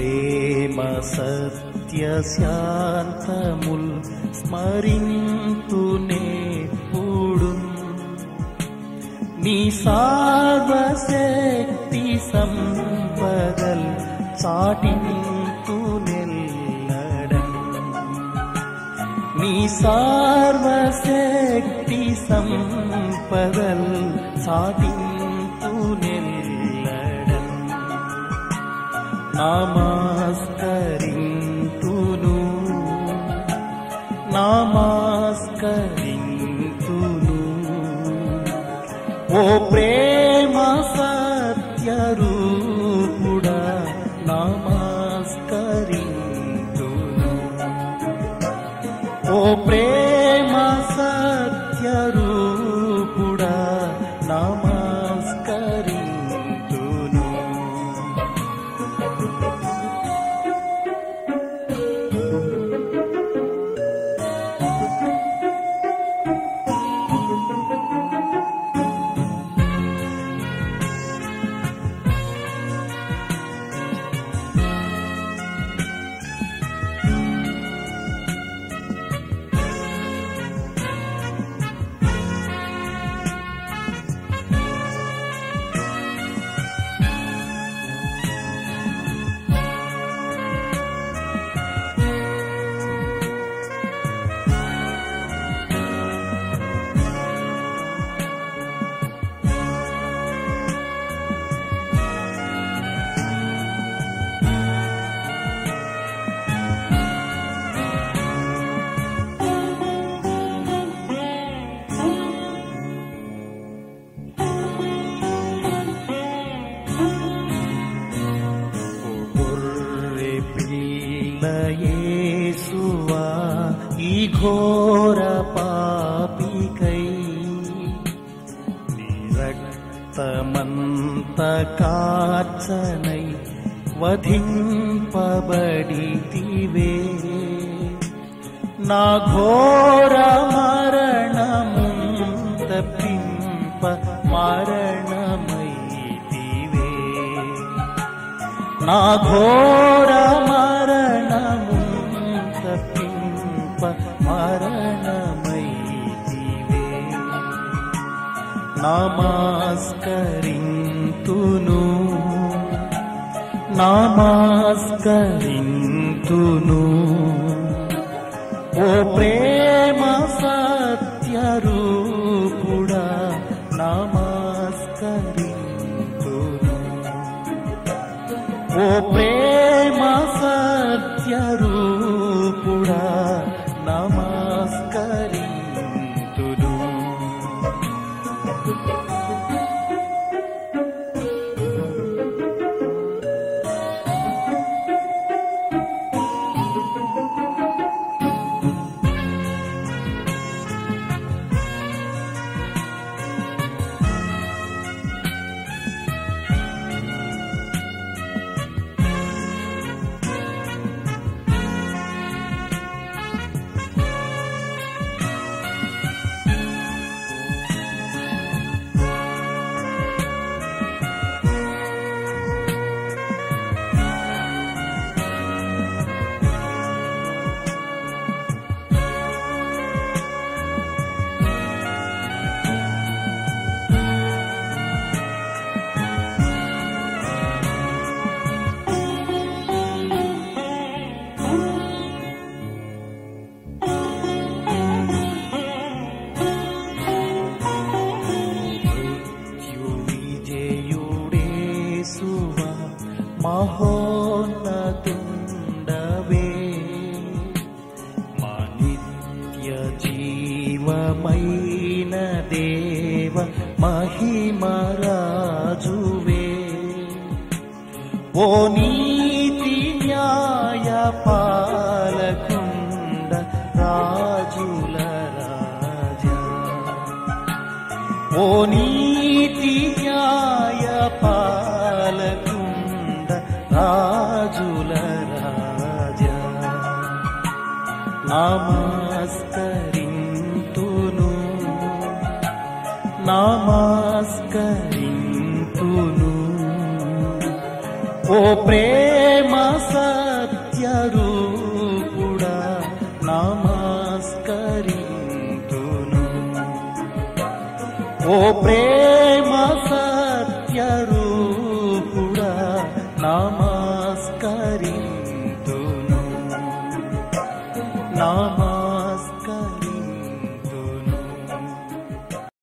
प्रेम मुल् स्मरिन्तु निसार्वशक्ति सम्पदल् चाटिन्तु नेल्लडन्। निसार्वशक्ति सम्पदल् चाटिन्तु నమస్కరింతును. నమస్కరింతును. ఓ ప్రేమ సత్య రూపుడా నమస్కరింతును. ఓ ప్రేమ घोरपापिकै निरक्तमन्तकार्चनै निरक्तमन्त काचनै वधिं पबडि दिवे नाघोर मारणीप मारणमयतिवे नाघोरमरण మరణమైతివే నమస్కరింతును. నమస్కరింతును. ఓ ప్రేమ సత్య రూపుడా నమస్కరింతును. ఓ ప్రేమ సత్య महोन्नण्डवे मादित्यजीवमयिन देव महिमराजुवे। ओ ओति न्यायपालकुन्द राजुलराज। ओति न्यायपा నామాస్కరింతును. నామాస్కరింతును. ఓ ప్రేమ సత్య రూపుడా నామాస్కరింతును. ఓ ప్రేమ